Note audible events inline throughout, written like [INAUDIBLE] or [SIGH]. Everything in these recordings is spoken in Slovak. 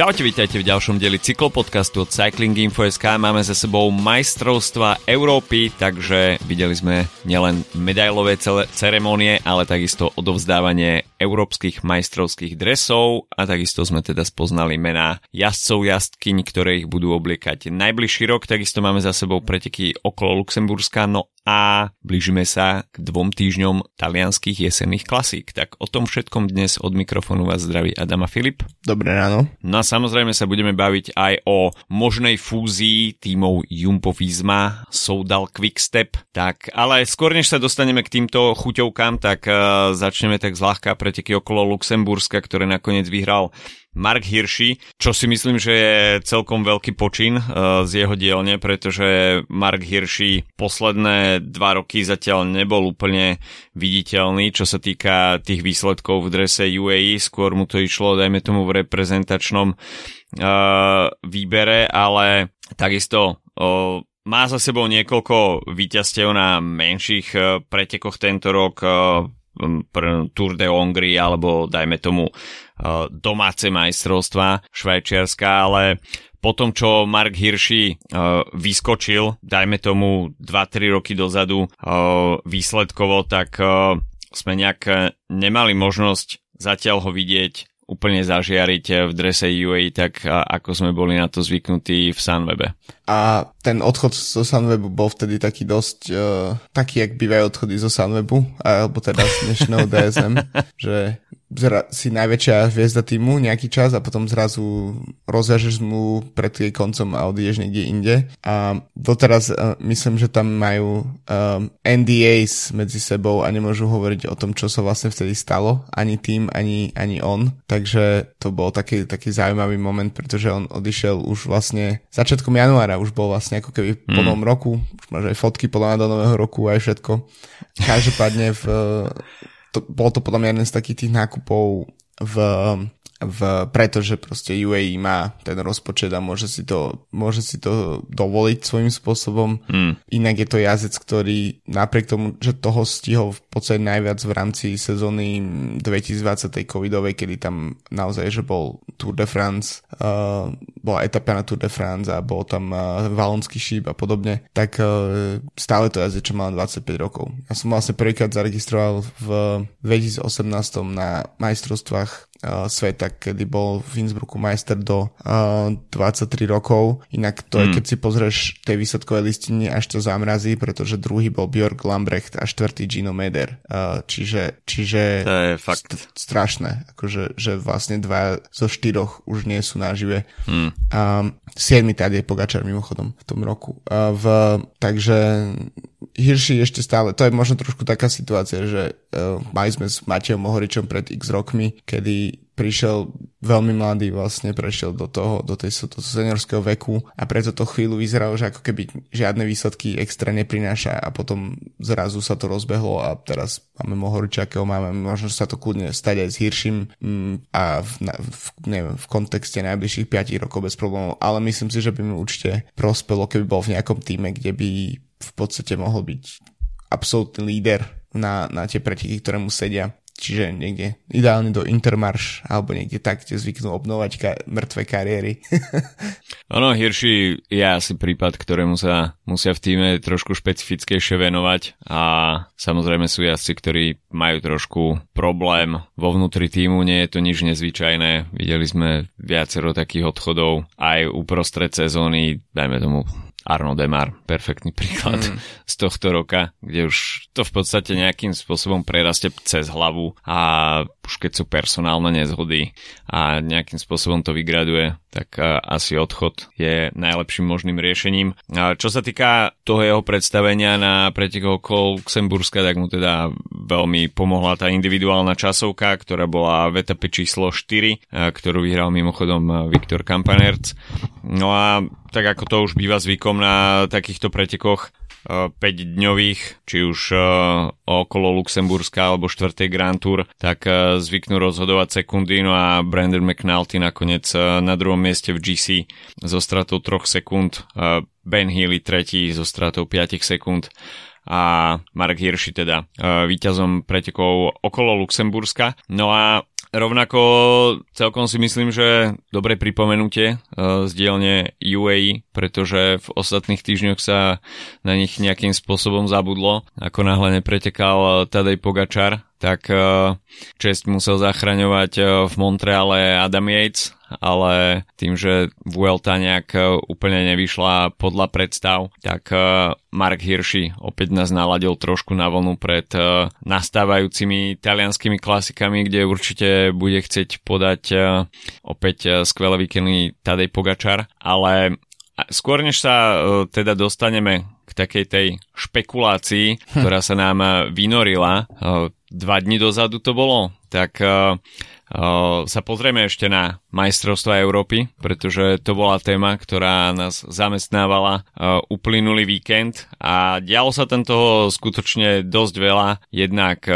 Čaute, vítajte v ďalšom dieli cyklopodcastu od Cycling Info.sk. Máme za sebou majstrovstva Európy, takže videli sme nielen medailové ceremonie, ale takisto odovzdávanie európskych majstrovských dresov a takisto sme teda spoznali mená jazdcov jazdkyň, ktoré ich budú obliekať najbližší rok. Takisto máme za sebou preteky okolo Luxemburska, no a blížime sa k dvom týždňom talianských jesenných klasík. Tak o tom všetkom dnes od mikrofónu vás zdraví Adama Filip. Dobré ráno. No a samozrejme sa budeme baviť aj o možnej fúzii tímov Jumbo Visma, Soudal Quickstep. Tak, ale skôr než sa dostaneme k týmto chuťovkám, tak uh, začneme tak zľahka preteky okolo Luxemburska, ktoré nakoniec vyhral Mark Hirschi, čo si myslím, že je celkom veľký počin uh, z jeho dielne, pretože Mark Hirschi posledné dva roky zatiaľ nebol úplne viditeľný, čo sa týka tých výsledkov v drese UAE, skôr mu to išlo, dajme tomu, v reprezentačnom uh, výbere, ale takisto uh, má za sebou niekoľko víťazstiev na menších pretekoch tento rok, Tour de Hongrie alebo dajme tomu uh, domáce majstrovstva Švajčiarska, ale po tom, čo Mark Hirschi uh, vyskočil, dajme tomu 2-3 roky dozadu uh, výsledkovo, tak sme nejak nemali možnosť zatiaľ ho vidieť úplne zažiariť v drese UAE, tak ako sme boli na to zvyknutí v Sunwebe. A ten odchod zo Sunwebu bol vtedy taký dosť, uh, taký, jak bývajú odchody zo Sunwebu, alebo teda z dnešného DSM, [LAUGHS] že zra- si najväčšia hviezda týmu nejaký čas a potom zrazu rozviažeš mu pred jej koncom a odídeš niekde inde. A doteraz uh, myslím, že tam majú um, NDAs medzi sebou a nemôžu hovoriť o tom, čo sa vlastne vtedy stalo, ani tým, ani, ani on. Takže to bol taký, taký zaujímavý moment, pretože on odišiel už vlastne začiatkom januára, už bol vlastne ako keby v plnom mm. roku, už máš aj fotky podľa do nového roku aj všetko. Každopádne v to, bol to podľa mňa jeden z takých tých nákupov v v, pretože proste UAE má ten rozpočet a môže si to, môže si to dovoliť svojím spôsobom. Mm. Inak je to jazdec, ktorý napriek tomu, že toho stihol v podstate najviac v rámci sezóny 2020 covidovej, kedy tam naozaj, že bol Tour de France, uh, bola etapa na Tour de France a bol tam uh, valonský šíp a podobne, tak uh, stále to jazdec, čo mal 25 rokov. Ja som vlastne prvýkrát zaregistroval v 2018 na majstrovstvách sveta, kedy bol v Innsbrucku majster do uh, 23 rokov. Inak to mm. je, keď si pozrieš tej výsledkovej listiny, až to zamrazí, pretože druhý bol Björk Lambrecht a štvrtý Gino Meder. Uh, čiže, čiže to je fakt. St- strašné, akože, že vlastne dva zo štyroch už nie sú nažive. Mm. Um, siedmi tady je Pogačar mimochodom v tom roku. Uh, v, takže Hirši ešte stále, to je možno trošku taká situácia, že uh, mali sme s Matejom Mohoričom pred x rokmi, kedy prišiel veľmi mladý, vlastne prešiel do toho, do tej do seniorského veku a preto to chvíľu vyzeralo, že ako keby žiadne výsledky extra neprináša a potom zrazu sa to rozbehlo a teraz máme Mohoriča, akého máme, možno sa to kľudne stať aj s Hirším mm, a v, v, neviem, v kontexte najbližších 5 rokov bez problémov, ale myslím si, že by mi určite prospelo, keby bol v nejakom týme, kde by v podstate mohol byť absolútny líder na, na tie preteky, ktoré mu sedia čiže niekde ideálne do Intermarš alebo niekde tak, kde zvyknú obnovať ka- mŕtve kariéry. [LAUGHS] ono, Hirši je asi prípad, ktorému sa musia v týme trošku špecifickejšie venovať a samozrejme sú jazdci, ktorí majú trošku problém vo vnútri týmu, nie je to nič nezvyčajné. Videli sme viacero takých odchodov aj uprostred sezóny, dajme tomu Arno Demar, perfektný príklad mm. z tohto roka, kde už to v podstate nejakým spôsobom preraste cez hlavu a už keď sú personálne nezhody a nejakým spôsobom to vygraduje, tak asi odchod je najlepším možným riešením. A čo sa týka toho jeho predstavenia na pretek okolo Luxemburska, tak mu teda veľmi pomohla tá individuálna časovka, ktorá bola v etape číslo 4, ktorú vyhral mimochodom Viktor Kampanerc. No a tak ako to už býva zvykom na takýchto pretekoch, 5-dňových, eh, či už eh, okolo Luxemburska alebo 4. Grand Tour, tak eh, zvyknú rozhodovať sekundy, no a Brandon McNulty nakoniec na druhom mieste v GC so stratou 3 sekúnd, Ben Healy tretí so stratou 5 sekúnd a Mark Hirschi teda víťazom pretekov okolo Luxemburska. No a rovnako celkom si myslím, že dobre pripomenutie uh, z dielne UAE, pretože v ostatných týždňoch sa na nich nejakým spôsobom zabudlo. Ako náhle nepretekal Tadej Pogačar, tak uh, čest musel zachraňovať v Montreale Adam Yates, ale tým, že Vuelta nejak e, úplne nevyšla podľa predstav, tak e, Mark Hirschi opäť nás naladil trošku na vlnu pred e, nastávajúcimi talianskými klasikami, kde určite bude chcieť podať opäť skvelé víkendy Tadej Pogačar, ale skôr než sa teda dostaneme k takej tej špekulácii, hm. ktorá sa nám vynorila, dva dni dozadu to bolo, tak sa pozrieme ešte na majstrovstva Európy, pretože to bola téma, ktorá nás zamestnávala uplynulý víkend a dialo sa tam toho skutočne dosť veľa. Jednak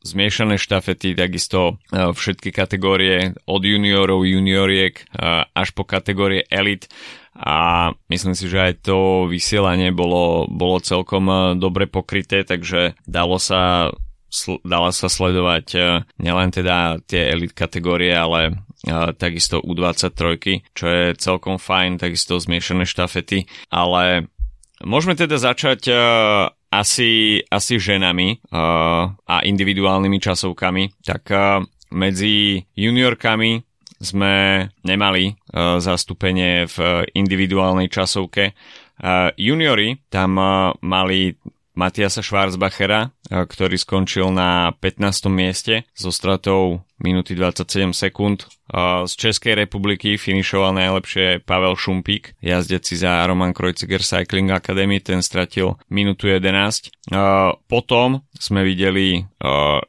zmiešané štafety, takisto všetky kategórie od juniorov, junioriek až po kategórie elit a myslím si, že aj to vysielanie bolo, bolo celkom dobre pokryté, takže dalo sa sl- dala sa sledovať uh, nielen teda tie elit kategórie, ale uh, takisto U23, čo je celkom fajn, takisto zmiešané štafety, ale môžeme teda začať uh, asi, asi ženami a individuálnymi časovkami, tak medzi juniorkami sme nemali zastúpenie v individuálnej časovke. Juniori tam mali Matiasa Schwarzbachera, ktorý skončil na 15. mieste so stratou minúty 27 sekúnd. Z Českej republiky finišoval najlepšie Pavel Šumpík, jazdec si za Roman Kreuziger Cycling Academy, ten stratil minútu 11. Eh, potom sme videli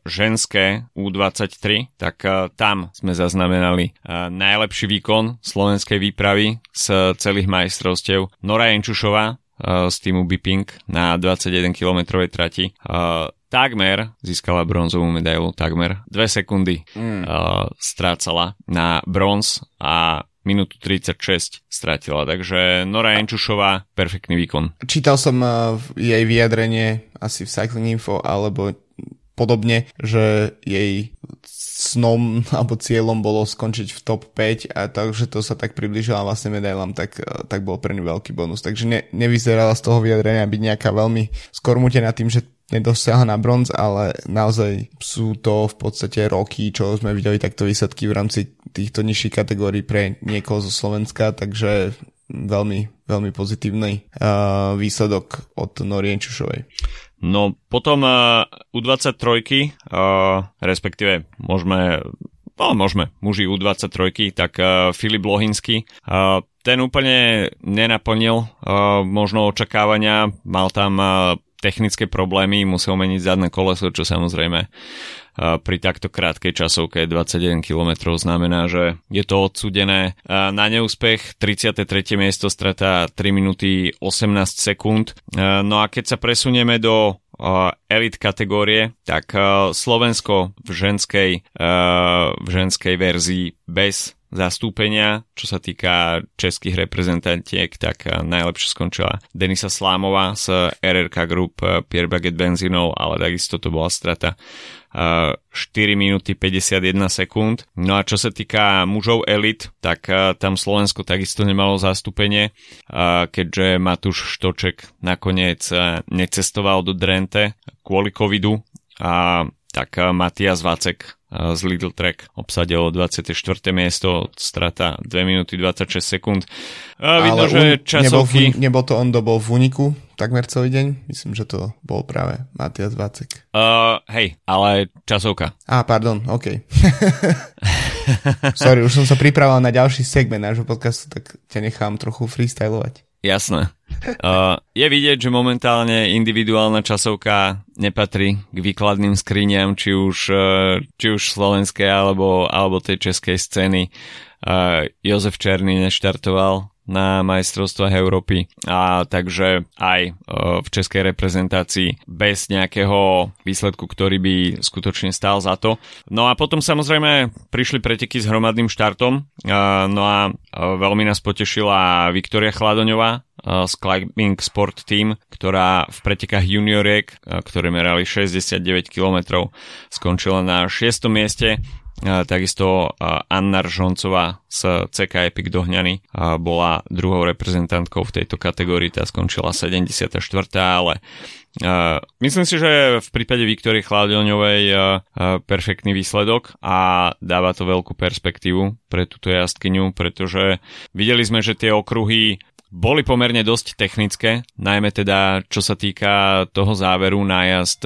ženské U23, tak tam sme zaznamenali najlepší výkon slovenskej výpravy z celých majstrovstiev. Nora Jenčušová z týmu Biping na 21 km trati. Takmer získala bronzovú medailu, takmer. Dve sekundy mm. strácala na bronz a minútu 36 stratila. Takže Nora Jenčušová, perfektný výkon. Čítal som jej vyjadrenie asi v Cycling Info alebo podobne, že jej snom [LAUGHS] alebo cieľom bolo skončiť v top 5 a takže to sa tak približila vlastne medailám, tak, eh, tak bol pre ňu veľký bonus. Takže ne, nevyzerala z toho vyjadrenia byť nejaká veľmi skormutená tým, že nedosiahla na bronz, ale naozaj sú to v podstate roky, čo sme videli takto výsledky v rámci týchto nižších kategórií pre niekoho zo Slovenska, takže veľmi, veľmi pozitívny uh, výsledok od Norienčušovej. No potom uh, U23, uh, respektíve môžeme No, môžeme, muži U23, tak uh, Filip Lohinsky, uh, ten úplne nenaplnil uh, možno očakávania, mal tam uh, technické problémy, musel meniť zadné koleso, čo samozrejme pri takto krátkej časovke 21 km znamená, že je to odsudené na neúspech. 33. miesto strata 3 minúty 18 sekúnd. No a keď sa presunieme do elit kategórie, tak Slovensko v ženskej, v ženskej verzii bez zastúpenia, čo sa týka českých reprezentantiek, tak najlepšie skončila Denisa Slámová z RRK Group Pierre Baguette Benzinov, ale takisto to bola strata 4 minúty 51 sekúnd. No a čo sa týka mužov elit, tak tam Slovensko takisto nemalo zastúpenie, keďže Matúš Štoček nakoniec necestoval do Drente kvôli covidu a tak Matias Vacek z Little Track obsadilo 24. miesto, strata 2 minúty 26 sekúnd. A vidno, Ale že un, časovky... Nebol, v, nebol to on, kto bol v úniku takmer celý deň? Myslím, že to bol práve Matias Vácek. Uh, hej, ale časovka. Á, pardon, OK. [LAUGHS] Sorry, už som sa pripravil na ďalší segment nášho podcastu, tak ťa nechám trochu freestylovať. Jasné. Uh, [LAUGHS] je vidieť, že momentálne individuálna časovka nepatrí k výkladným skriniam, či už, uh, či už slovenskej alebo, alebo tej českej scény. Uh, Jozef Černý neštartoval na majstrovstvách Európy a takže aj e, v českej reprezentácii bez nejakého výsledku, ktorý by skutočne stál za to. No a potom samozrejme prišli preteky s hromadným štartom, e, no a e, veľmi nás potešila Viktoria Chladoňová, z Climbing Sport Team, ktorá v pretekách junioriek, ktoré merali 69 km, skončila na 6. mieste takisto Anna Ržoncová z CK Epic Dohňany bola druhou reprezentantkou v tejto kategórii, tá skončila 74. ale myslím si, že v prípade Viktorie Chladilňovej uh, perfektný výsledok a dáva to veľkú perspektívu pre túto jazdkyňu, pretože videli sme, že tie okruhy boli pomerne dosť technické, najmä teda čo sa týka toho záveru nájazd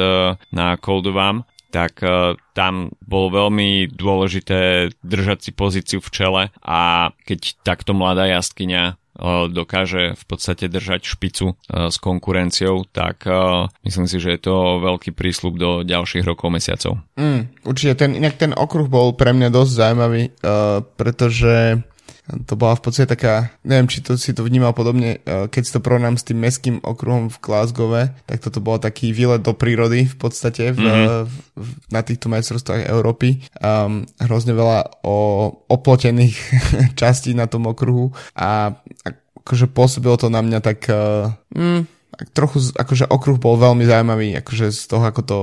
na Coldovám, tak tam bolo veľmi dôležité držať si pozíciu v čele a keď takto mladá jazdkyňa dokáže v podstate držať špicu s konkurenciou, tak myslím si, že je to veľký prísľub do ďalších rokov, mesiacov. Mm, určite, ten, inak ten okruh bol pre mňa dosť zaujímavý, pretože to bola v podstate taká, neviem, či to si to vnímal podobne, e, keď si to porovnám s tým meským okruhom v Glasgowe, tak toto bol taký výlet do prírody v podstate v, mm-hmm. v, na týchto majstrovstvách Európy. Um, hrozne veľa o oplotených [LAUGHS] častí na tom okruhu a akože pôsobilo to na mňa tak uh, mm, trochu, akože okruh bol veľmi zaujímavý, akože z toho, ako to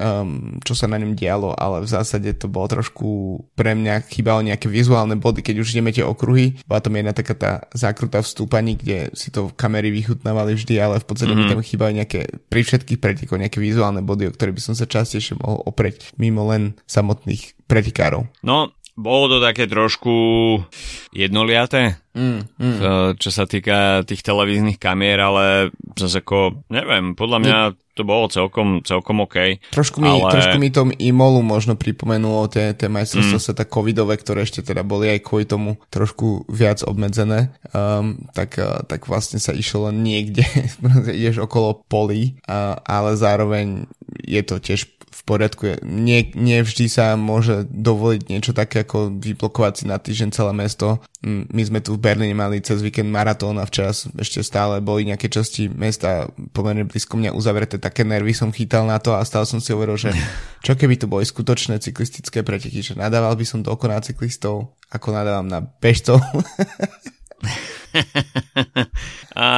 um, čo sa na ňom dialo, ale v zásade to bolo trošku pre mňa chýbalo nejaké vizuálne body, keď už ideme tie okruhy. Bola tam jedna taká tá zákruta v stúpaní, kde si to kamery vychutnávali vždy, ale v podstate mm-hmm. mi tam chýbali nejaké, pri všetkých pretekoch nejaké vizuálne body, o ktoré by som sa častejšie mohol opreť, mimo len samotných pretekárov. No, bolo to také trošku jednoliaté, mm, mm. čo sa týka tých televíznych kamier, ale zase ako, neviem, podľa mňa to bolo celkom, celkom OK. Trošku mi, ale... trošku mi tom Imolu možno pripomenulo tie, tie majstrovstvá mm. sveta covidové, ktoré ešte teda boli aj kvôli tomu trošku viac obmedzené, um, tak, uh, tak vlastne sa išlo len niekde, [LAUGHS] ideš okolo polí, uh, ale zároveň je to tiež v poriadku. Nie, nie vždy sa môže dovoliť niečo také ako vyblokovať si na týždeň celé mesto. My sme tu v Berlíne mali cez víkend maratón a včera ešte stále boli nejaké časti mesta pomerne blízko mňa uzavreté. Také nervy som chytal na to a stále som si hovoril, že [LAUGHS] čo keby to boli skutočné cyklistické preteky, že nadával by som toľko na cyklistov, ako nadávam na bežcov. [LAUGHS] a,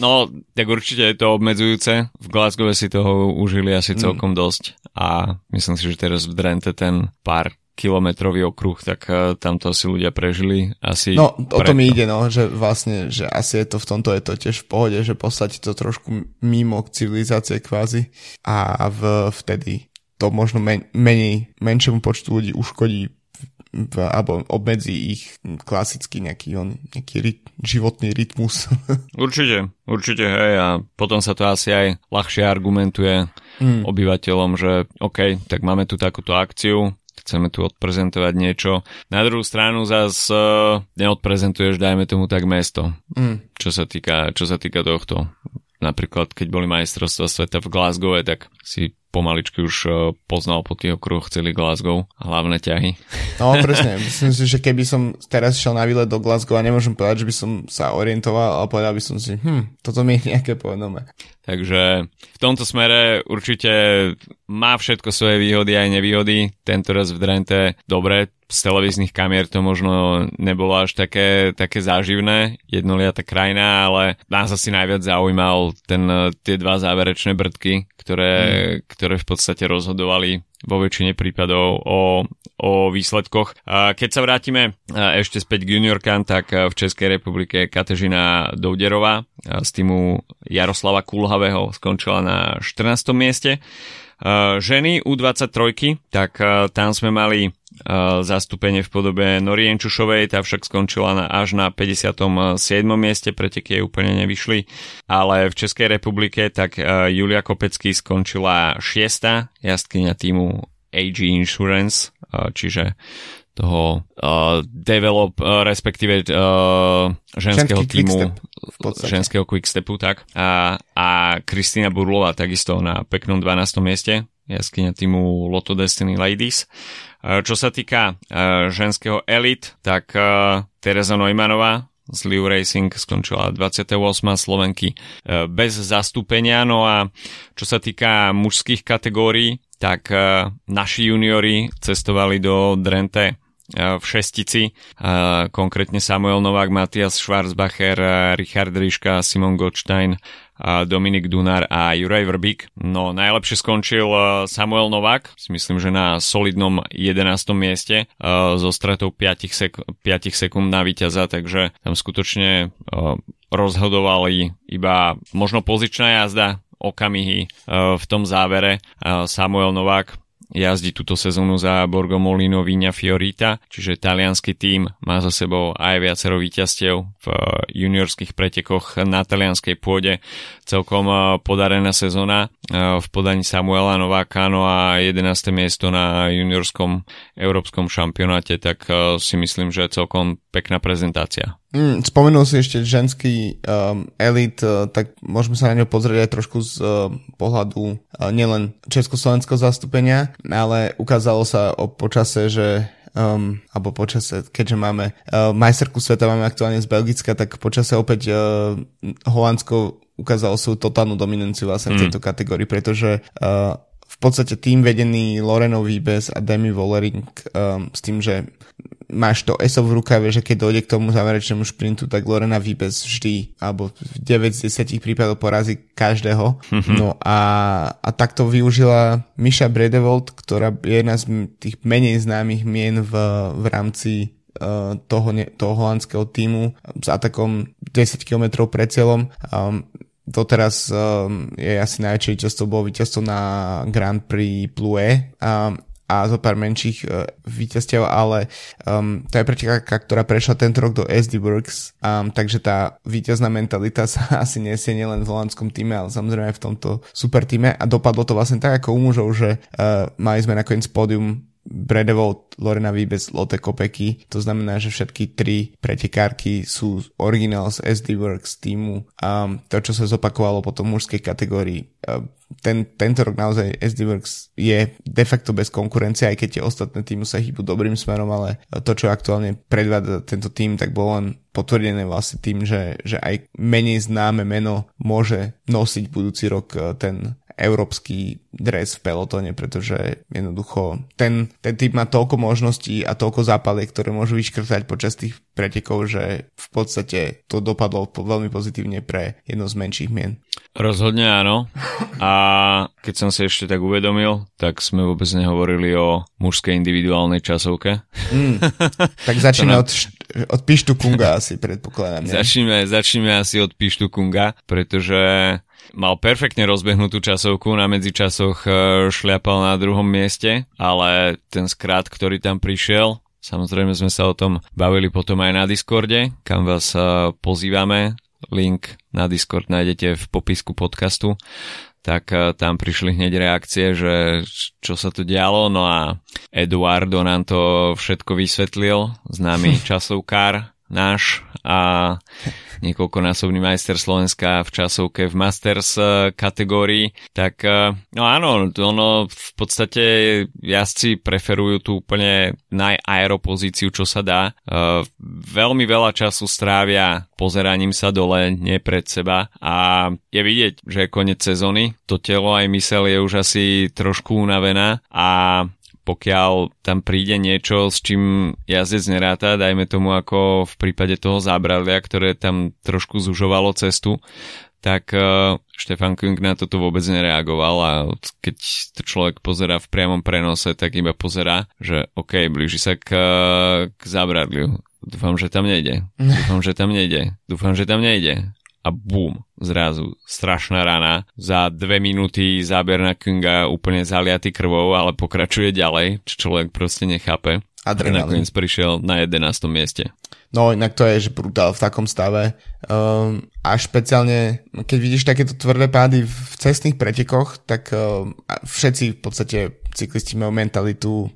no, tak určite je to obmedzujúce. V Glasgow si toho užili asi mm. celkom mm. dosť a myslím si, že teraz v Drente ten pár kilometrový okruh, tak uh, tam to asi ľudia prežili. Asi no, o to mi ide, no, že vlastne, že asi je to v tomto je to tiež v pohode, že poslať to trošku mimo civilizácie kvázi a v, vtedy to možno men, menej, menšiemu počtu ľudí uškodí v, alebo obmedzí ich klasický nejaký, on, nejaký ryt, životný rytmus. [LAUGHS] určite, určite, hej, a potom sa to asi aj ľahšie argumentuje mm. obyvateľom, že OK, tak máme tu takúto akciu, chceme tu odprezentovať niečo. Na druhú stranu zase neodprezentuješ, dajme tomu tak mesto, mm. čo, sa týka, čo sa týka tohto. Napríklad, keď boli majstrovstvá sveta v Glasgow, tak si pomaličky už e, poznal po tých okruhoch celý Glasgow, hlavné ťahy. No [LAUGHS] presne, myslím si, že keby som teraz šiel na výlet do Glasgow a nemôžem povedať, že by som sa orientoval, ale povedal by som si, hm, toto mi je nejaké povedomé. Takže v tomto smere určite má všetko svoje výhody aj nevýhody. Tento raz v Drente dobre, z televíznych kamier to možno nebolo až také, také záživné, jednoliatá krajina, ale nás asi najviac zaujímal ten, tie dva záverečné brdky, ktoré, mm. ktoré v podstate rozhodovali vo väčšine prípadov o, o výsledkoch. Keď sa vrátime ešte späť k juniorkám, tak v Českej republike Katežina Douderová z týmu Jaroslava Kulhavého skončila na 14. mieste. Ženy U23, tak tam sme mali zastúpenie v podobe Norienčušovej, tá však skončila na, až na 57. mieste, preteky jej úplne nevyšli, ale v Českej republike tak Julia Kopecký skončila 6. jazdkynia týmu AG Insurance, čiže toho uh, develop, uh, respektíve uh, ženského Ženský týmu, ženského quickstepu, tak. A, a Kristýna Burlova takisto na peknom 12. mieste, jaskyňa týmu Lotto Destiny Ladies. Čo sa týka ženského elit, tak Teresa Neumannová z Liu Racing skončila 28. Slovenky bez zastúpenia. No a čo sa týka mužských kategórií, tak naši juniori cestovali do Drente v šestici, konkrétne Samuel Novák, Matias Schwarzbacher, Richard Ríška, Simon Gottstein, Dominik Dunar a Juraj Vrbík. No najlepšie skončil Samuel Novák, si myslím, že na solidnom 11. mieste so stratou 5, sek- 5 sekúnd na víťaza, takže tam skutočne rozhodovali iba možno pozičná jazda, okamihy v tom závere. Samuel Novák jazdí túto sezónu za Borgomolino Vigna Fiorita, čiže talianský tím má za sebou aj viacero víťazstiev v juniorských pretekoch na talianskej pôde. Celkom eh, podarená sezóna eh, v podaní Samuela Nováka, no a 11. miesto na juniorskom európskom šampionáte, tak eh, si myslím, že celkom pekná prezentácia. Mm, spomenul si ešte ženský um, elit, uh, tak môžeme sa na ňo pozrieť aj trošku z uh, pohľadu uh, nielen československého zastúpenia, ale ukázalo sa o počase, že um, alebo počase, keďže máme uh, majsterku sveta, máme aktuálne z Belgicka, tak počase opäť uh, Holandsko ukázalo svoju totálnu dominanciu vlastne v tejto kategórii, pretože uh, v podstate tým vedený Lorenou Vibes a Demi Vollering um, s tým, že máš to ESO v rukave, že keď dojde k tomu záverečnému šprintu, tak Lorena Vibes vždy, alebo v 9 z 10 prípadov porazí každého. Mhm. No a, a takto využila Miša Bredevold, ktorá je jedna z tých menej známych mien v, v rámci uh, toho, toho holandského týmu s atakom 10 km pred cieľom. Um, doteraz um, je asi najväčšie víťazstvo bolo víťazstvo na Grand Prix Plue um, a zo pár menších uh, víťazstiev, ale um, to je pretekáka, ktorá prešla tento rok do SD Works, um, takže tá víťazná mentalita sa [LAUGHS] asi nesie nielen v holandskom týme, ale samozrejme aj v tomto super týme. A dopadlo to vlastne tak ako u mužov, že uh, mali sme nakoniec pódium Bredevou, Lorena Vibes, Lotte Kopecky. To znamená, že všetky tri pretekárky sú originál z SD Works týmu. A to, čo sa zopakovalo potom v mužskej kategórii, ten, tento rok naozaj SD Works je de facto bez konkurencie, aj keď tie ostatné týmy sa hýbu dobrým smerom, ale to, čo aktuálne predváda tento tým, tak bolo len potvrdené vlastne tým, že, že aj menej známe meno môže nosiť budúci rok ten európsky dres v pelotone, pretože jednoducho ten, ten typ má toľko možností a toľko zápaliek, ktoré môžu vyškrtať počas tých pretekov, že v podstate to dopadlo veľmi pozitívne pre jedno z menších mien. Rozhodne áno. A keď som si ešte tak uvedomil, tak sme vôbec nehovorili o mužskej individuálnej časovke. Mm, [LAUGHS] tak začneme od, od Pištu Kunga asi, predpokladám. Začneme, začneme asi od Pištu Kunga, pretože Mal perfektne rozbehnutú časovku, na medzičasoch e, šliapal na druhom mieste, ale ten skrát, ktorý tam prišiel, samozrejme sme sa o tom bavili potom aj na Discorde, kam vás e, pozývame. Link na Discord nájdete v popisku podcastu. Tak e, tam prišli hneď reakcie, že čo sa tu dialo, no a Eduardo nám to všetko vysvetlil, známy [LAUGHS] časovkár náš a niekoľkonásobný majster Slovenska v časovke v Masters eh, kategórii, tak eh, no áno, ono v podstate jazdci preferujú tú úplne najaeropozíciu, čo sa dá. Eh, veľmi veľa času strávia pozeraním sa dole, nie pred seba. A je vidieť, že je koniec sezóny, to telo aj mysel je už asi trošku unavená. A pokiaľ tam príde niečo, s čím jazdec neráta, dajme tomu ako v prípade toho zábradlia, ktoré tam trošku zužovalo cestu, tak uh, Štefan Kung na toto vôbec nereagoval a keď to človek pozera v priamom prenose, tak iba pozera, že OK, blíži sa k, k zábradliu. Dúfam, že tam nejde. [LAUGHS] Dúfam, že tam nejde. Dúfam, že tam nejde a bum, zrazu strašná rana. Za dve minúty záber na Kunga úplne zaliatý krvou, ale pokračuje ďalej, čo človek proste nechápe. A nakoniec prišiel na 11. mieste. No inak to je, že brutál v takom stave. Um, a špeciálne, keď vidíš takéto tvrdé pády v cestných pretekoch, tak um, všetci v podstate cyklisti majú mentalitu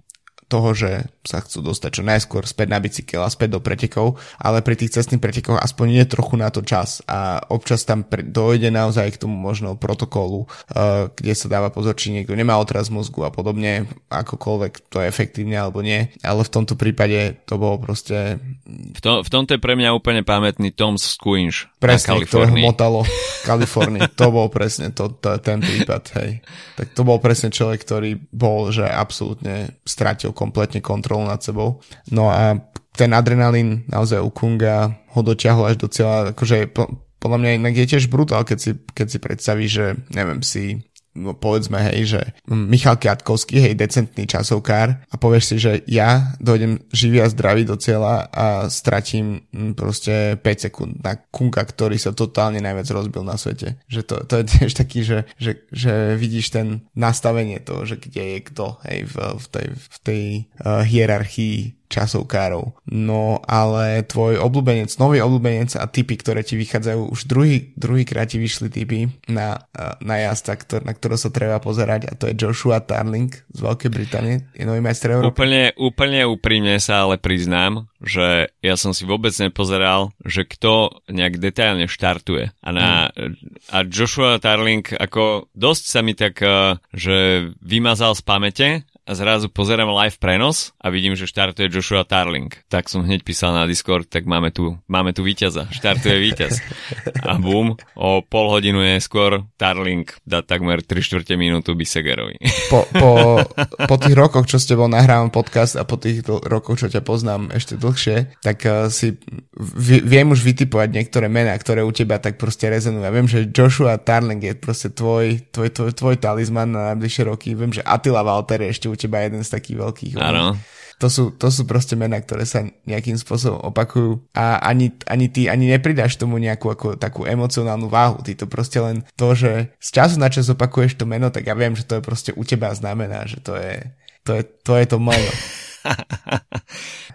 toho, že sa chcú dostať čo najskôr späť na bicykel a späť do pretekov, ale pri tých cestných pretekoch aspoň je trochu na to čas a občas tam pre, dojde naozaj k tomu možno protokolu, uh, kde sa dáva pozor, či niekto nemá otraz mozgu a podobne, akokoľvek to je efektívne alebo nie, ale v tomto prípade to bolo proste... V, to, v tomto je pre mňa úplne pamätný Tom Squinch presne, ktorého motalo v [LAUGHS] Kalifornii. to bol presne to, to, ten prípad, hej. Tak to bol presne človek, ktorý bol, že absolútne stratil kompletne kontrolu kontrolu nad sebou. No a ten adrenalín naozaj u Kunga ho dotiahol až do cieľa, akože podľa mňa inak je tiež brutál, keď si, keď si predstavíš, že neviem, si no povedzme, hej, že Michal Kiatkovský, hej, decentný časovkár a povieš si, že ja dojdem živý a zdravý do cieľa a stratím hm, proste 5 sekúnd na Kunka, ktorý sa totálne najviac rozbil na svete. Že to, to je [LAUGHS] tiež taký, že, že, že vidíš ten nastavenie toho, že kde je kto, hej, v, v tej, v tej uh, hierarchii časovkárov. No ale tvoj obľúbenec, nový obľúbenec a typy, ktoré ti vychádzajú, už druhý, druhý krát ti vyšli typy na, na jazda, ktor, na ktorého sa treba pozerať a to je Joshua Tarling z Veľkej Británie, je nový majster Európy. Úplne, úplne úprimne sa ale priznám, že ja som si vôbec nepozeral, že kto nejak detailne štartuje. A, na, mm. a Joshua Tarling ako dosť sa mi tak, eh, že vymazal z pamäte a zrazu pozerám live prenos a vidím, že štartuje Joshua Tarling. Tak som hneď písal na Discord, tak máme tu, máme tu víťaza. Štartuje víťaz. [LAUGHS] A bum, o pol hodinu neskôr Tarling dá takmer 3 čtvrte minútu Bisegerovi. Po, po, [LAUGHS] po tých rokoch, čo s tebou nahrávam podcast a po tých rokoch, čo ťa poznám ešte dlhšie, tak uh, si v- viem už vytipovať niektoré mená, ktoré u teba tak proste rezonujú. Ja viem, že Joshua Tarling je proste tvoj, tvoj, tvoj, tvoj talizman na najbližšie roky. Viem, že Attila Valter je ešte u teba jeden z takých veľkých. Áno. To sú, to sú proste mená, ktoré sa nejakým spôsobom opakujú a ani, ani ty ani nepridáš tomu nejakú ako, takú emocionálnu váhu. Ty to proste len to, že z času na čas opakuješ to meno, tak ja viem, že to je proste u teba znamená, že to je to, je, to, je to meno. [LAUGHS]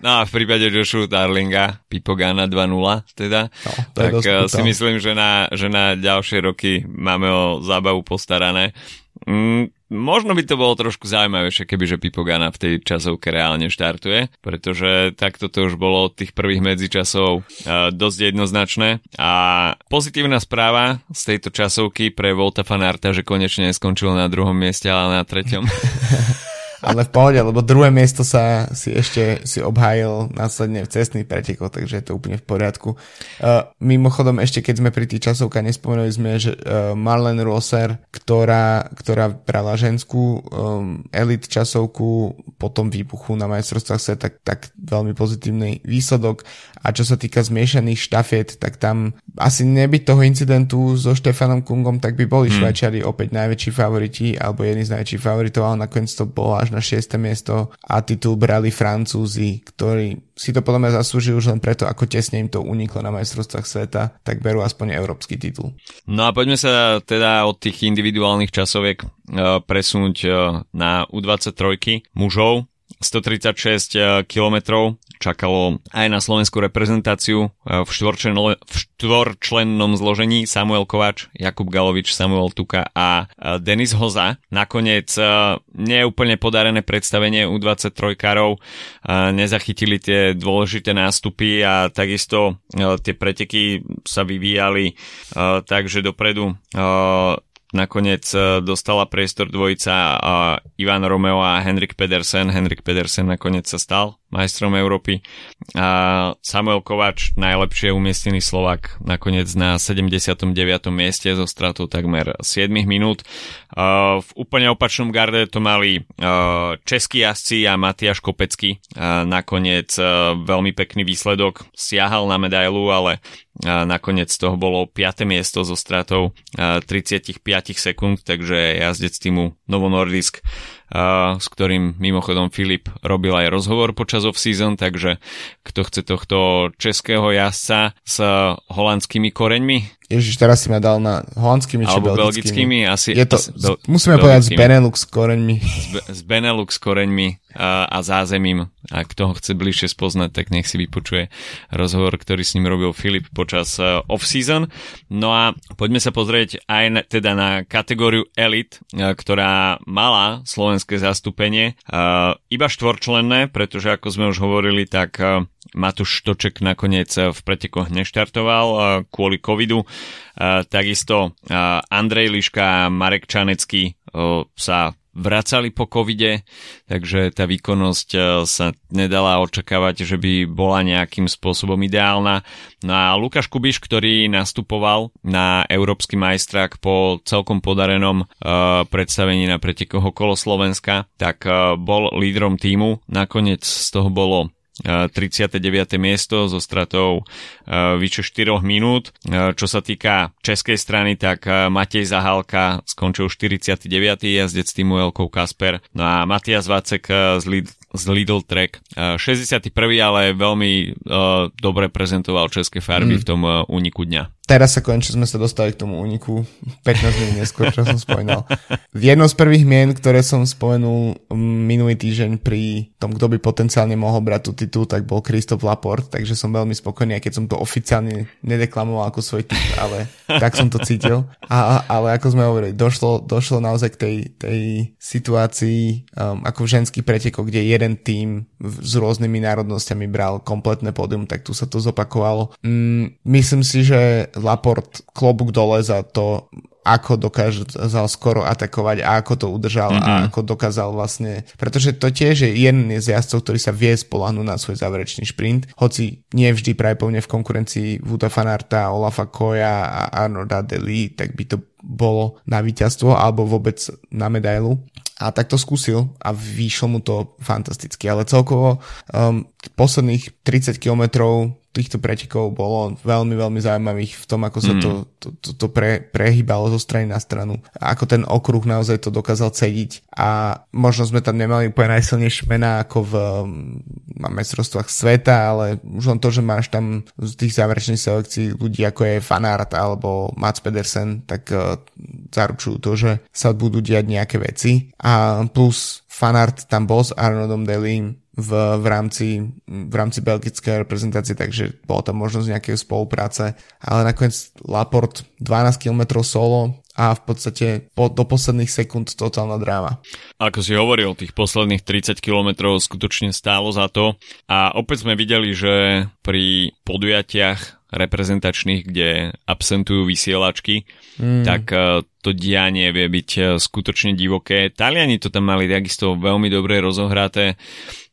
No a v prípade Joshua Darlinga, Pipogana 2.0 teda, no, tak eh, si myslím, že na, že na ďalšie roky máme o zábavu postarané. Mm, možno by to bolo trošku zaujímavejšie, kebyže Pipogana v tej časovke reálne štartuje, pretože takto to už bolo od tých prvých medzičasov uh, dosť jednoznačné. A pozitívna správa z tejto časovky pre Volta Fanarta, že konečne neskončil na druhom mieste, ale na treťom. [LAUGHS] ale v pohode, lebo druhé miesto sa si ešte si obhájil následne v cestných pretekoch, takže je to úplne v poriadku. Uh, mimochodom, ešte keď sme pri tých časovkách, nespomenuli sme, že uh, Marlene Rosser, ktorá, ktorá brala ženskú um, elit časovku po tom výbuchu na majstrovstvách sa tak, tak veľmi pozitívny výsledok. A čo sa týka zmiešaných štafet, tak tam asi nebyť toho incidentu so Štefanom Kungom, tak by boli hmm. Švajčiari opäť najväčší favoriti, alebo jedni z najväčších favoritov, ale nakoniec to bola až na 6. miesto a titul brali Francúzi, ktorí si to podľa mňa zaslúžili už len preto, ako tesne im to uniklo na majstrovstvách sveta, tak berú aspoň európsky titul. No a poďme sa teda od tých individuálnych časoviek uh, presunúť uh, na U23 mužov. 136 kilometrov čakalo aj na slovenskú reprezentáciu e, v, v štvorčlennom zložení Samuel Kovač, Jakub Galovič, Samuel Tuka a e, Denis Hoza. Nakoniec e, neúplne podarené predstavenie u 23 karov nezachytili tie dôležité nástupy a takisto tie preteky sa vyvíjali takže dopredu nakoniec e, dostala priestor dvojica Ivan Romeo a Henrik Pedersen. Henrik Pedersen nakoniec sa stal majstrom Európy. A Samuel Kovač, najlepšie umiestnený Slovak, nakoniec na 79. mieste zo stratou takmer 7 minút. V úplne opačnom garde to mali českí jazdci a Matiaš Kopecký. Nakoniec veľmi pekný výsledok, siahal na medailu, ale nakoniec toho bolo 5. miesto so stratou 35 sekúnd, takže jazdec týmu Novo Nordisk s ktorým mimochodom Filip robil aj rozhovor počas off-season, takže kto chce tohto českého jazdca s holandskými koreňmi, Ježiš, teraz si ma dal na holandskými či Alebo belgickými. belgickými asi, je to, asi, bel, musíme povedať s Benelux koreňmi. S, be, s Benelux koreňmi a, a zázemím. A kto ho chce bližšie spoznať, tak nech si vypočuje rozhovor, ktorý s ním robil Filip počas uh, off-season. No a poďme sa pozrieť aj na, teda na kategóriu Elite, uh, ktorá mala slovenské zastúpenie. Iba štvorčlenné, pretože ako sme už hovorili, tak Matúš Štoček nakoniec v pretekoch neštartoval kvôli covidu. Takisto Andrej Liška a Marek Čanecký sa vracali po covide, takže tá výkonnosť sa nedala očakávať, že by bola nejakým spôsobom ideálna. No a Lukáš Kubiš, ktorý nastupoval na Európsky majstrák po celkom podarenom uh, predstavení na pretekoch okolo Slovenska, tak uh, bol lídrom týmu. Nakoniec z toho bolo 39. miesto so stratou vyše 4 minút. Čo sa týka českej strany, tak Matej Zahalka skončil 49. jazdec týmu Elkou Kasper. No a Matias Vacek z, Lid- z Lidl Track 61. ale veľmi uh, dobre prezentoval české farby mm. v tom uh, úniku dňa. Teraz sa konečne sme sa dostali k tomu úniku 15 minút neskôr, čo som spomínal. V jedno z prvých mien, ktoré som spomenul minulý týždeň pri tom, kto by potenciálne mohol brať tú titul, tak bol Kristof Laport, takže som veľmi spokojný, aj keď som to oficiálne nedeklamoval ako svoj typ, ale tak som to cítil. A, ale ako sme hovorili, došlo, došlo naozaj k tej, tej situácii um, ako v ženských pretekoch, kde jeden tým s rôznymi národnosťami bral kompletné pódium, tak tu sa to zopakovalo. Mm, myslím si, že Laport klobúk dole za to, ako dokázal skoro atakovať a ako to udržal mm-hmm. a mhm. ako dokázal vlastne, pretože to tiež je jeden z jazdcov, ktorý sa vie spolahnúť na svoj záverečný šprint, hoci nie vždy pravdepodobne v konkurencii Vuta Fanarta, Olafa Koja a Arnolda Deli, tak by to bolo na víťazstvo alebo vôbec na medailu. A tak to skúsil a vyšlo mu to fantasticky, ale celkovo um, posledných 30 kilometrov týchto pretekov bolo veľmi, veľmi zaujímavých v tom, ako sa mm. to, to, to, to pre, prehýbalo zo strany na stranu. A ako ten okruh naozaj to dokázal cediť a možno sme tam nemali úplne najsilnejšie mená ako v na mestrovstvách sveta, ale už len to, že máš tam z tých záverečných selekcií ľudí ako je Fanart alebo Mats Pedersen, tak uh, zaručujú to, že sa budú diať nejaké veci. A plus Fanart tam bol s Arnoldom Delim v, v, rámci, v rámci belgickej reprezentácie, takže bola tam možnosť nejakej spolupráce, ale nakoniec Laport 12 km solo a v podstate po, do posledných sekúnd totálna dráma. Ako si hovoril, tých posledných 30 km skutočne stálo za to a opäť sme videli, že pri podujatiach reprezentačných, kde absentujú vysielačky, mm. tak e, to dianie vie byť e, skutočne divoké. Taliani to tam mali takisto veľmi dobre rozohraté.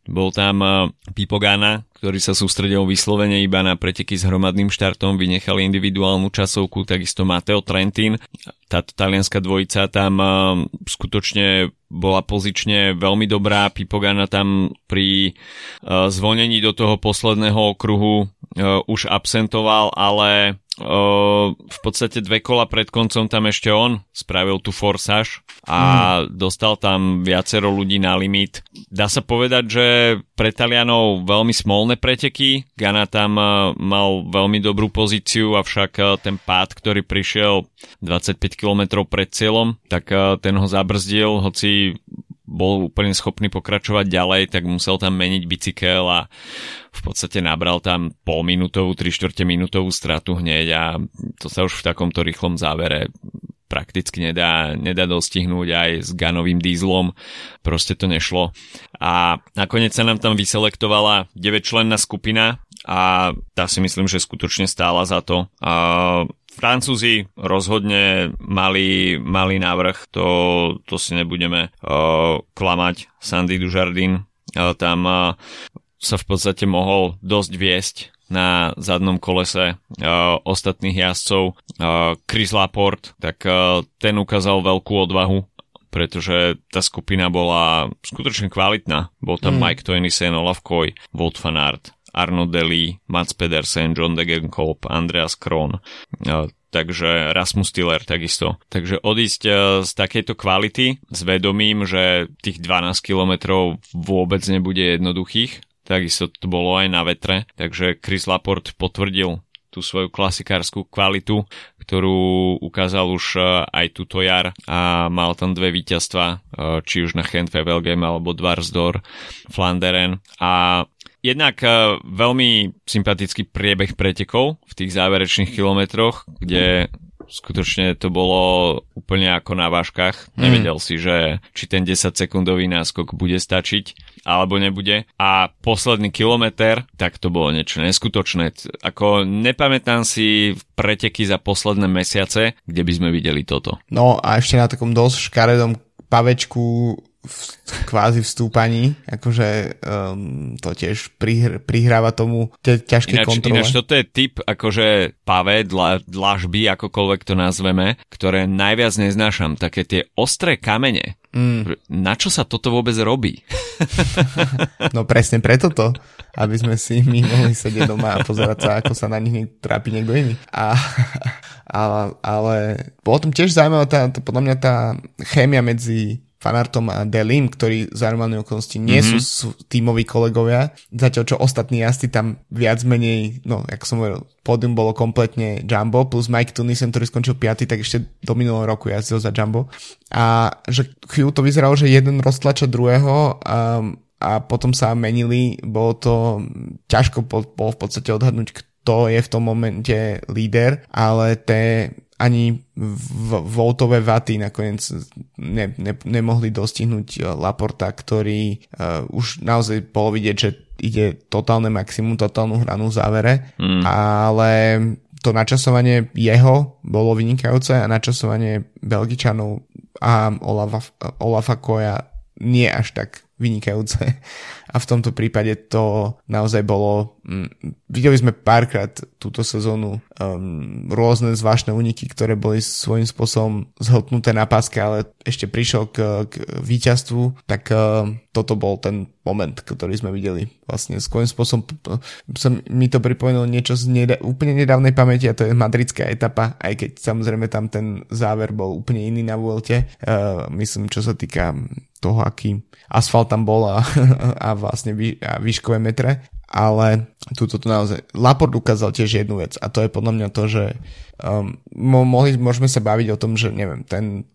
Bol tam uh, Pipogana, ktorý sa sústredil vyslovene iba na preteky s hromadným štartom, vynechali individuálnu časovku, takisto Mateo Trentin. Táto talianská dvojica tam skutočne bola pozične veľmi dobrá. Pipogana tam pri zvonení do toho posledného okruhu už absentoval, ale v podstate dve kola pred koncom tam ešte on spravil tú forsáž a mm. dostal tam viacero ľudí na limit. Dá sa povedať, že pre Talianov veľmi smolné preteky. Gana tam mal veľmi dobrú pozíciu, avšak ten pád, ktorý prišiel 25 km pred cieľom, tak ten ho zabrzdil, hoci bol úplne schopný pokračovať ďalej, tak musel tam meniť bicykel a v podstate nabral tam pol minútovú, tri štvrte minútovú stratu hneď a to sa už v takomto rýchlom závere prakticky nedá, nedá dostihnúť aj s ganovým dízlom, proste to nešlo. A nakoniec sa nám tam vyselektovala 9-členná skupina a tá si myslím, že skutočne stála za to. A Francúzi rozhodne mali, mali návrh, to, to si nebudeme uh, klamať. Sandy Dujardin uh, tam uh, sa v podstate mohol dosť viesť na zadnom kolese uh, ostatných jazdcov. Uh, Chris Laporte, tak uh, ten ukázal veľkú odvahu pretože tá skupina bola skutočne kvalitná. Bol tam mm. Mike Toenisen, Olaf Koy, Wout van Aert, Arno Deli, Mats Pedersen, John Degenkolb, Andreas Kron, takže Rasmus Tiller takisto. Takže odísť z takejto kvality s vedomím, že tých 12 kilometrov vôbec nebude jednoduchých, takisto to bolo aj na vetre, takže Chris Laport potvrdil tú svoju klasikárskú kvalitu, ktorú ukázal už aj túto jar a mal tam dve víťazstva, či už na Gent Wevelgem alebo Dvarsdor, Flanderen. A jednak uh, veľmi sympatický priebeh pretekov v tých záverečných kilometroch, kde skutočne to bolo úplne ako na váškach. Hmm. Nevedel si, že či ten 10 sekundový náskok bude stačiť alebo nebude. A posledný kilometr, tak to bolo niečo neskutočné. Ako nepamätám si preteky za posledné mesiace, kde by sme videli toto. No a ešte na takom dosť škaredom pavečku kvázi v stúpaní, akože um, to tiež prihr, prihráva tomu tie ťažké ináč, kontrole. Ináč toto je typ akože pave, dla, dlažby, akokoľvek to nazveme, ktoré najviac neznášam. Také tie ostré kamene. Mm. Na čo sa toto vôbec robí? [LAUGHS] [LAUGHS] no presne preto to, aby sme si my mohli sedieť doma a pozerať sa, ako sa na nich trápi niekto iný. A, [LAUGHS] a, ale potom tiež zaujímavá tá, tá, podľa mňa tá chémia medzi fanartom a Delim, ktorí za okolnosti nie mm-hmm. sú tímoví kolegovia, zatiaľ čo ostatní jazdci tam viac menej, no, ako som hovoril, pódium bolo kompletne Jumbo, plus Mike Tunisen, ktorý skončil 5, tak ešte do minulého roku jazdil za Jumbo. A že chvíľu to vyzeralo, že jeden roztlača druhého a, a potom sa menili, bolo to ťažko bolo v podstate odhadnúť, kto je v tom momente líder, ale tie ani voltové vaty nakoniec ne, ne, nemohli dostihnúť eh, Laporta, ktorý uh, už naozaj bolo vidieť, že ide totálne maximum, totálnu hranu v závere, mm. ale to načasovanie jeho bolo vynikajúce a načasovanie Belgičanov a Olafa, Olafa Koja nie až tak vynikajúce. [LAUGHS] A v tomto prípade to naozaj bolo... Mm, videli sme párkrát túto sezónu um, rôzne zvláštne úniky, ktoré boli svojím spôsobom zhltnuté na páske, ale ešte prišiel k, k víťazstvu, tak uh, toto bol ten moment, ktorý sme videli. Vlastne svojím spôsobom sa mi to pripomenulo niečo z neda- úplne nedávnej pamäti a to je madridská etapa, aj keď samozrejme tam ten záver bol úplne iný na Vuelte. Uh, myslím, čo sa týka toho, aký asfalt tam bol a, [LAUGHS] a vlastne vý, a výškové metre, ale túto to naozaj, Laport ukázal tiež jednu vec a to je podľa mňa to, že um, mohli, môžeme sa baviť o tom, že neviem, ten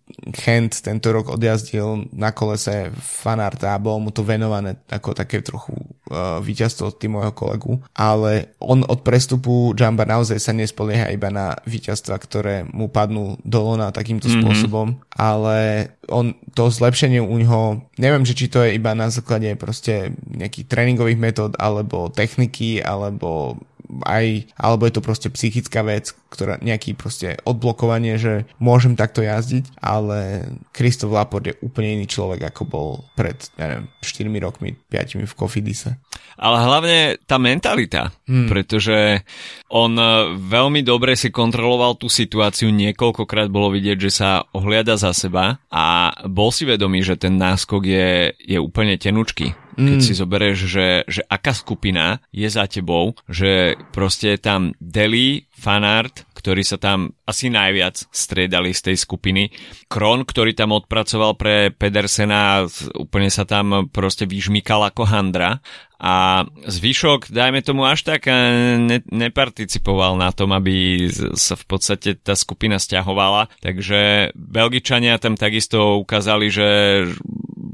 Hent tento rok odjazdil na kolese fanarta a bolo mu to venované ako také trochu uh, víťazstvo od týmového kolegu, ale on od prestupu Jamba naozaj sa nespolieha iba na víťazstva, ktoré mu padnú do lona takýmto mm-hmm. spôsobom, ale on to zlepšenie u neho, neviem, že či to je iba na základe proste nejakých tréningových metód alebo techniky alebo aj, alebo je to proste psychická vec, ktorá nejaký proste odblokovanie, že môžem takto jazdiť, ale Kristof Laport je úplne iný človek, ako bol pred, ja neviem, 4 rokmi, 5 v Kofidise. Ale hlavne tá mentalita, hmm. pretože on e, veľmi dobre si kontroloval tú situáciu, niekoľkokrát bolo vidieť, že sa ohliada za seba a bol si vedomý, že ten náskok je, je úplne tenučký keď mm. si zoberieš, že, že aká skupina je za tebou, že proste je tam Deli, Fanart, ktorí sa tam asi najviac striedali z tej skupiny. Kron, ktorý tam odpracoval pre Pedersena, úplne sa tam proste vyžmykal ako handra a zvyšok, dajme tomu, až tak eh, ne, neparticipoval na tom, aby sa v podstate tá skupina stiahovala, takže Belgičania tam takisto ukázali, že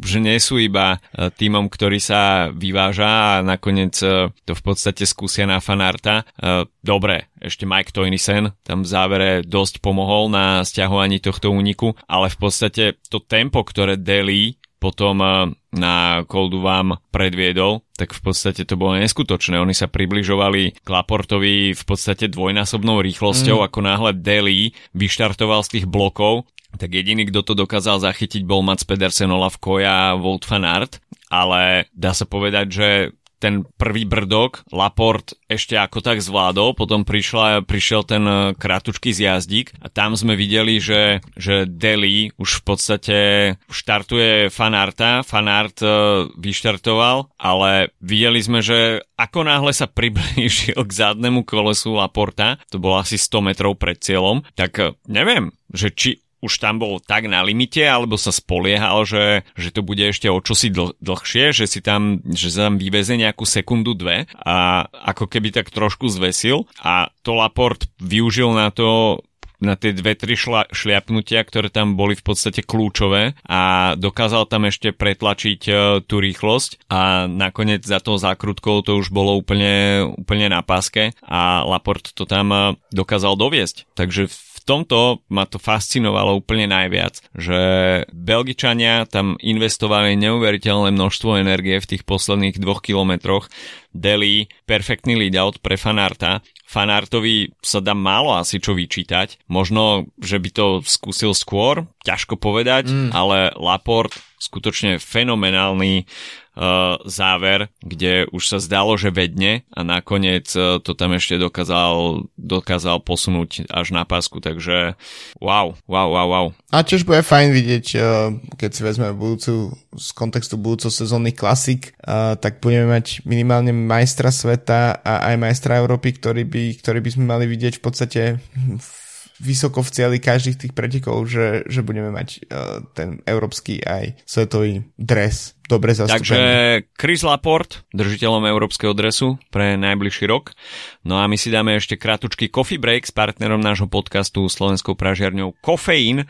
že nie sú iba e, týmom, ktorý sa vyváža a nakoniec e, to v podstate skúsia na fanarta. E, dobre, ešte Mike Toynisen tam v závere dosť pomohol na stiahovaní tohto úniku, ale v podstate to tempo, ktoré Deli potom na Koldu vám predviedol, tak v podstate to bolo neskutočné. Oni sa približovali k Laportovi v podstate dvojnásobnou rýchlosťou, mm. ako náhle Deli vyštartoval z tých blokov, tak jediný, kto to dokázal zachytiť, bol Mats Pedersen, Olaf Koja a Wout van Aert, ale dá sa povedať, že ten prvý brdok Laport ešte ako tak zvládol, potom prišla, prišiel ten e, krátučký zjazdík a tam sme videli, že, že Deli už v podstate štartuje fanarta, fanart e, vyštartoval, ale videli sme, že ako náhle sa priblížil k zadnému kolesu Laporta, to bolo asi 100 metrov pred cieľom, tak e, neviem, že či už tam bol tak na limite, alebo sa spoliehal, že, že to bude ešte o čosi dl- dlhšie, že si tam, že sa tam vyveze nejakú sekundu, dve a ako keby tak trošku zvesil a to Laport využil na to na tie dve, tri šla, šliapnutia, ktoré tam boli v podstate kľúčové a dokázal tam ešte pretlačiť uh, tú rýchlosť a nakoniec za tou zákrutkou to už bolo úplne, úplne na páske a Laport to tam uh, dokázal doviesť. Takže tomto ma to fascinovalo úplne najviac, že Belgičania tam investovali neuveriteľné množstvo energie v tých posledných dvoch kilometroch. Deli, perfektný lead out pre Fanarta. Fanartovi sa dá málo asi čo vyčítať. Možno, že by to skúsil skôr, ťažko povedať, mm. ale Laport skutočne fenomenálny uh, záver, kde už sa zdalo, že vedne a nakoniec uh, to tam ešte dokázal, dokázal posunúť až na pásku, takže wow, wow, wow, wow. A tiež bude fajn vidieť, uh, keď si vezmeme budúcu, z kontextu budúco sezónnych klasik, tak budeme mať minimálne majstra sveta a aj majstra Európy, ktorý by, ktorý by sme mali vidieť v podstate v vysoko v cieli každých tých pretekov, že, že budeme mať uh, ten európsky aj svetový dres dobre zastúpený. Takže Chris Laport, držiteľom európskeho dresu pre najbližší rok. No a my si dáme ešte kratučký coffee break s partnerom nášho podcastu Slovenskou pražiarňou Kofeín.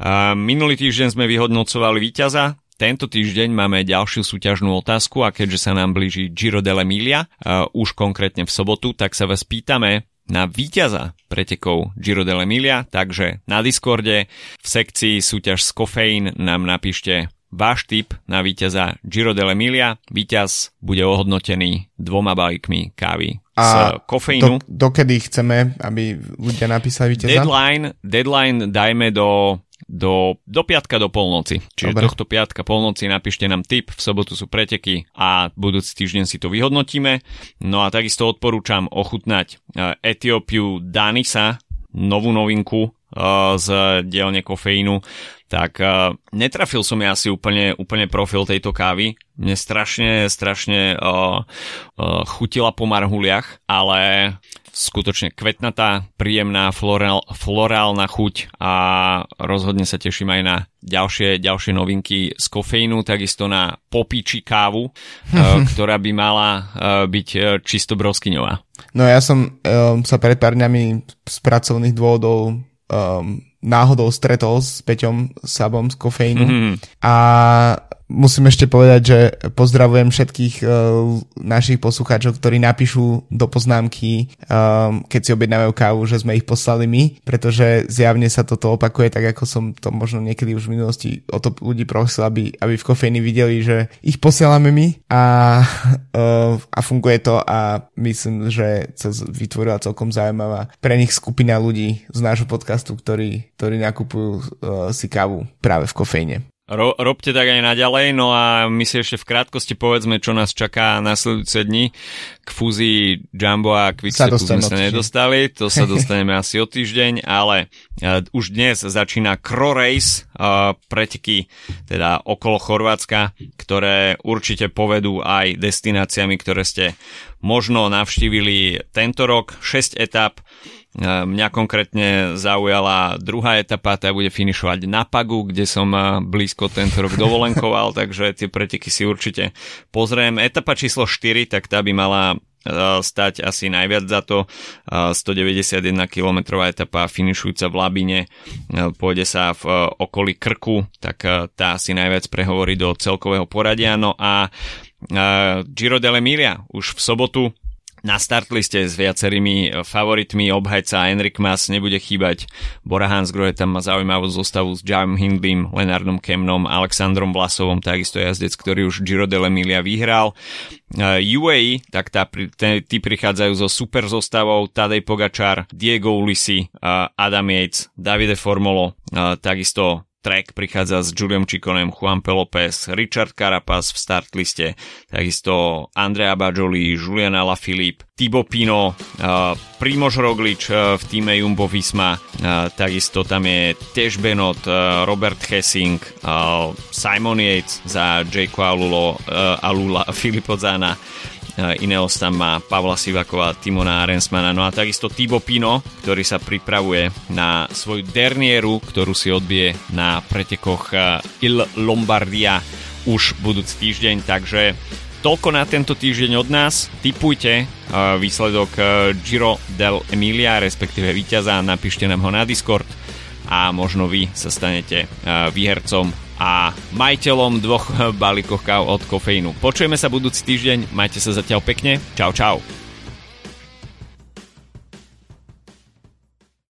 Uh, minulý týždeň sme vyhodnocovali víťaza tento týždeň máme ďalšiu súťažnú otázku a keďže sa nám blíži Giro dell'Emilia, uh, už konkrétne v sobotu, tak sa vás pýtame, na víťaza pretekov Giro dell'Emilia, takže na Discorde v sekcii súťaž s kofeín nám napíšte váš tip na víťaza Giro dell'Emilia. Víťaz bude ohodnotený dvoma balíkmi kávy a z kofeínu. Do, dokedy chceme, aby ľudia napísali víťaza? Deadline, deadline dajme do do, do piatka do polnoci. Čiže Dobre. tohto piatka polnoci napíšte nám tip, v sobotu sú preteky a budúci týždeň si to vyhodnotíme. No a takisto odporúčam ochutnať eh, Etiópiu Danisa, novú novinku uh, z dielne kofeínu, tak uh, netrafil som ja asi úplne, úplne profil tejto kávy. Mne strašne, strašne uh, uh, chutila po marhuliach, ale skutočne kvetnatá, príjemná florál, florálna chuť a rozhodne sa teším aj na ďalšie, ďalšie novinky z kofeínu, takisto na popíči kávu, [LAUGHS] ktorá by mala byť čisto broskyňová. No ja som um, sa pred pár dňami z pracovných dôvodov um, náhodou stretol s Peťom Sabom z kofeínu mm-hmm. a musím ešte povedať, že pozdravujem všetkých uh, našich poslucháčov, ktorí napíšu do poznámky, um, keď si objednávajú kávu, že sme ich poslali my, pretože zjavne sa toto opakuje, tak ako som to možno niekedy už v minulosti o to ľudí prosil, aby, aby v kofejni videli, že ich posielame my a, uh, a funguje to a myslím, že sa vytvorila celkom zaujímavá pre nich skupina ľudí z nášho podcastu, ktorí, ktorí nakupujú uh, si kávu práve v kofejne. Ro, robte tak aj naďalej, no a my si ešte v krátkosti povedzme, čo nás čaká nasledujúce dni. K fúzii Jumbo a Quickstepu sme sa nedostali, to sa [LAUGHS] dostaneme asi o týždeň, ale uh, už dnes začína Cro Race, uh, preteky teda okolo Chorvátska, ktoré určite povedú aj destináciami, ktoré ste možno navštívili tento rok. 6 etap, Mňa konkrétne zaujala druhá etapa, tá bude finišovať na Pagu, kde som blízko tento rok dovolenkoval, [LAUGHS] takže tie preteky si určite pozriem. Etapa číslo 4, tak tá by mala stať asi najviac za to. 191 km etapa finišujúca v Labine, pôjde sa v okolí Krku, tak tá asi najviac prehovorí do celkového poradia. No a Giro dell'Emilia už v sobotu na startliste s viacerými e, favoritmi obhajca Enrik Mas nebude chýbať. Bora Hansgrohe tam má zaujímavú zostavu s Jam Hindlim, Lenardom Kemnom, Alexandrom Vlasovom, takisto jazdec, ktorý už Giro dell'Emilia vyhral. Uh, e, UAE, tak tá, tí prichádzajú so super zostavou Tadej Pogačar, Diego Ulisi, Adam Yates, Davide Formolo, takisto Trek prichádza s Juliom Čikonem, Juan Pelopes, Richard Carapaz v startliste, takisto Andrea Bajoli, Juliana Lafilippe, Thibaut Pino, uh, Primož Roglič uh, v týme Jumbo Visma, uh, takisto tam je Tež Benot, uh, Robert Hessing, uh, Simon Yates za Jake Alulo, uh, Alula, [LAUGHS] Filipo Zana, Ineos tam má Pavla Sivakova, Timona Arensmana, no a takisto Tibo Pino, ktorý sa pripravuje na svoju dernieru, ktorú si odbije na pretekoch Il Lombardia už budúci týždeň, takže toľko na tento týždeň od nás. Typujte výsledok Giro del Emilia, respektíve víťaza, napíšte nám ho na Discord a možno vy sa stanete výhercom a majiteľom dvoch [LAUGHS] balíkov káv od kofeínu. Počujeme sa budúci týždeň, majte sa zatiaľ pekne, čau čau.